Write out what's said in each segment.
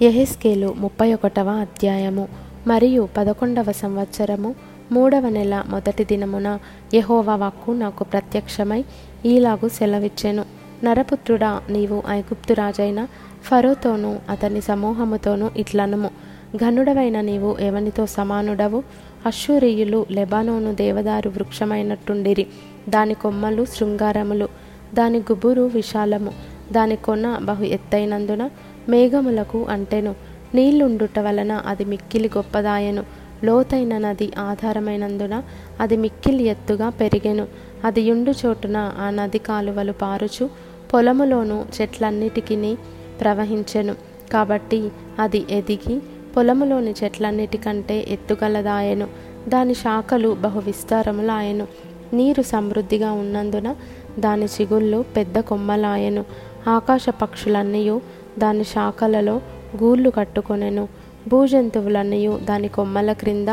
ఎహెస్కేలు ముప్పై ఒకటవ అధ్యాయము మరియు పదకొండవ సంవత్సరము మూడవ నెల మొదటి దినమున యహోవా వాక్కు నాకు ప్రత్యక్షమై ఈలాగు సెలవిచ్చెను. నరపుత్రుడా నీవు ఐగుప్తు రాజైన ఫరోతోనూ అతని సమూహముతోనూ ఇట్లనము. ఘనుడవైన నీవు ఎవనితో సమానుడవు? అశ్షూరియులు లెబానోను దేవదారు వృక్షమైనట్టుండిరి. దాని కొమ్మలు శృంగారములు దాని గుబురు విశాలము దాని కొన బహు ఎత్తైనందున మేఘములకు అంటెను. నీళ్ళుండుట వలన అది మిక్కిలి గొప్పదాయను. లోతైన నది ఆధారమైనందున అది మిక్కిలి ఎత్తుగా పెరిగెను. అది యుండు చోటున ఆ నది కాలువలు పారుచు పొలములోను చెట్లన్నిటికీ ప్రవహించెను. కాబట్టి అది ఎదిగి పొలములోని చెట్లన్నిటికంటే ఎత్తుగలదాయెను. దాని శాఖలు బహు విస్తారములాయెను నీరు సమృద్ధిగా ఉన్నందున దాని చిగుళ్ళు పెద్ద కొమ్మలాయెను. ఆకాశ పక్షులన్నయూ దాని శాఖలలో గూళ్ళు కట్టుకొనెను. భూజంతువులన్నయు దాని కొమ్మల క్రింద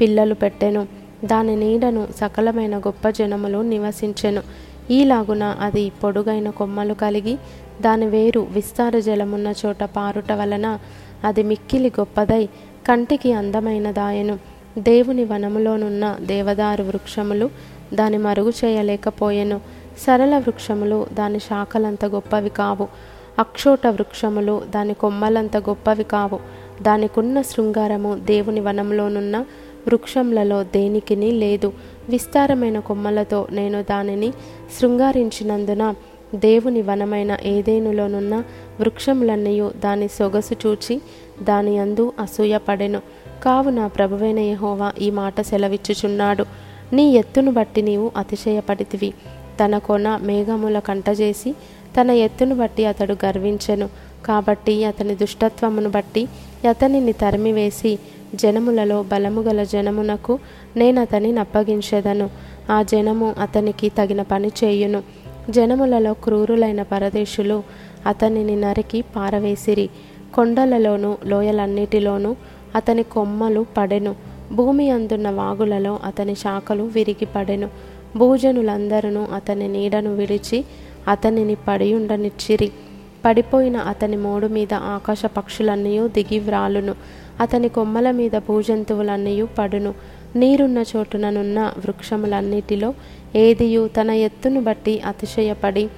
పిల్లలు పెట్టెను. దాని నీడను సకలమైన గొప్ప జనములు నివసించెను. ఈలాగున అది పొడుగైన కొమ్మలు కలిగి దాని వేరు విస్తార జలమున్న చోట పారుట వలన అది మిక్కిలి గొప్పదై కంటికి అందమైనదాయెను. దేవుని వనములోనున్న దేవదారు వృక్షములు దాని మరుగు చేయలేకపోయెను. సరళ వృక్షములు దాని శాఖలంత గొప్పవి కావు. అక్షోట వృక్షములు దాని కొమ్మలంత గొప్పవి కావు. దానికున్న శృంగారము దేవుని వనంలోనున్న వృక్షములలో దేనికిని లేదు. విస్తారమైన కొమ్మలతో నేను దానిని శృంగారించినందున దేవుని వనమైన ఏదేనులోనున్న వృక్షములన్నయూ దాని సొగసు చూచి దాని అందు అసూయపడెను కావున ప్రభువైన యహోవా ఈ మాట సెలవిచ్చుచున్నాడు. నీ ఎత్తును బట్టి నీవు అతిశయపడితివి. తన కొన మేఘముల కంటజేసి తన ఎత్తును బట్టి అతడు గర్వించెను. కాబట్టి అతని దుష్టత్వమును బట్టి అతనిని తరిమివేసి జనములలో బలము గల జనమునకు నేను అతని నప్పగించెదను ఆ జనము అతనికి తగిన పని చేయును. జనములలో క్రూరులైన పరదేశులు అతనిని నరికి పారవేసిరి. కొండలలోను లోయలన్నిటిలోనూ అతని కొమ్మలు పడెను. భూమి అందున్న వాగులలో అతని శాఖలు విరిగి పడెను. భూజనులందరూ అతని నీడను విడిచి అతనిని పడియుండనిచ్చిరి పడిపోయిన అతని మోడు మీద ఆకాశ పక్షులన్నీ దిగి వ్రాలును అతని కొమ్మల మీద భూజంతువులన్నీ పడును. నీరున్న చోటుననున్న వృక్షములన్నిటిలో ఏదియు తన ఎత్తును బట్టి అతిశయపడి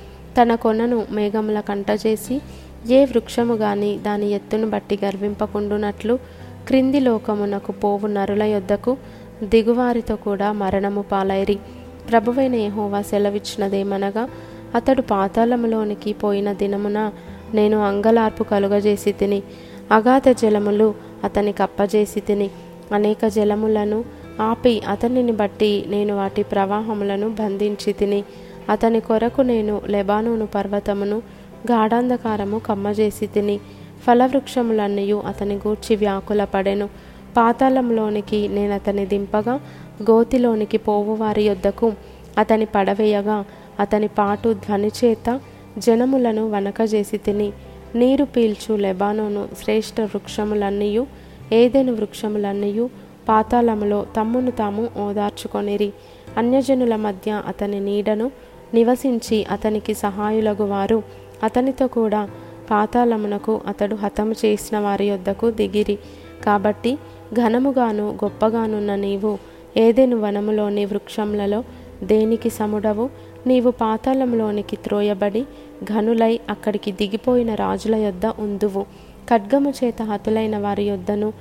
తన కొనను మేఘముల కంటజేసి ఏ వృక్షము గాని దాని ఎత్తును బట్టి గర్వింపకుండునట్లు క్రింది లోకమునకు పోవు నరుల యొద్దకు దిగువారితో కూడా మరణము పాలైరి. ప్రభువైన యెహోవా సెలవిచ్చినదేమనగా అతడు పాతాళములోనికి పోయిన దినమున నేను అంగలార్పు కలుగజేసి తిని అగాధ జలములు అతనికి అప్పజేసి తిని అనేక జలములను ఆపి అతనిని బట్టి నేను వాటి ప్రవాహములను బంధించి తిని అతని కొరకు నేను లెబానోను పర్వతమును గాఢాంధకారము కమ్మజేసి తిని ఫలవృక్షములన్నయూ అతని గూర్చి వ్యాకుల పడెను పాతాళంలోనికి నేను అతని దింపగా గోతిలోనికి పోవు వారి యొద్దకు అతని పడవేయగా అతని పాటు ధ్వనిచేత జనములను వనకజేసి తిని నీరు పీల్చు లెబానోను శ్రేష్ఠ వృక్షములన్నయూ ఏదెను వృక్షములన్నయూ పాతాళములో తమ్మును తాము ఓదార్చుకొనిరి. అన్యజనుల మధ్య అతని నీడను నివసించి అతనికి సహాయులగు వారు అతనితో కూడా పాతాళమునకు అతడు హతము చేసిన వారి యొద్దకు దిగిరి. కాబట్టి ఘనముగాను గొప్పగానున్న నీవు ఏదెను వనములోని వృక్షములలో దేనికి సముడవు? నీవు పాతాళంలోనికి త్రోయబడి ఘనులై అక్కడికి దిగిపోయిన రాజుల యొద్ద ఉందువు. ఖడ్గము చేత హతులైన వారి యొద్దను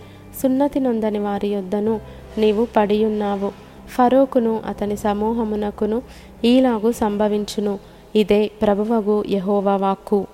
సున్నతి నొందని వారి యొద్దను నీవు పడియున్నావు. ఫరోకును అతని సమూహమునకును ఈలాగు సంభవించును. ఇదే ప్రభువగు యహోవా వాక్కు.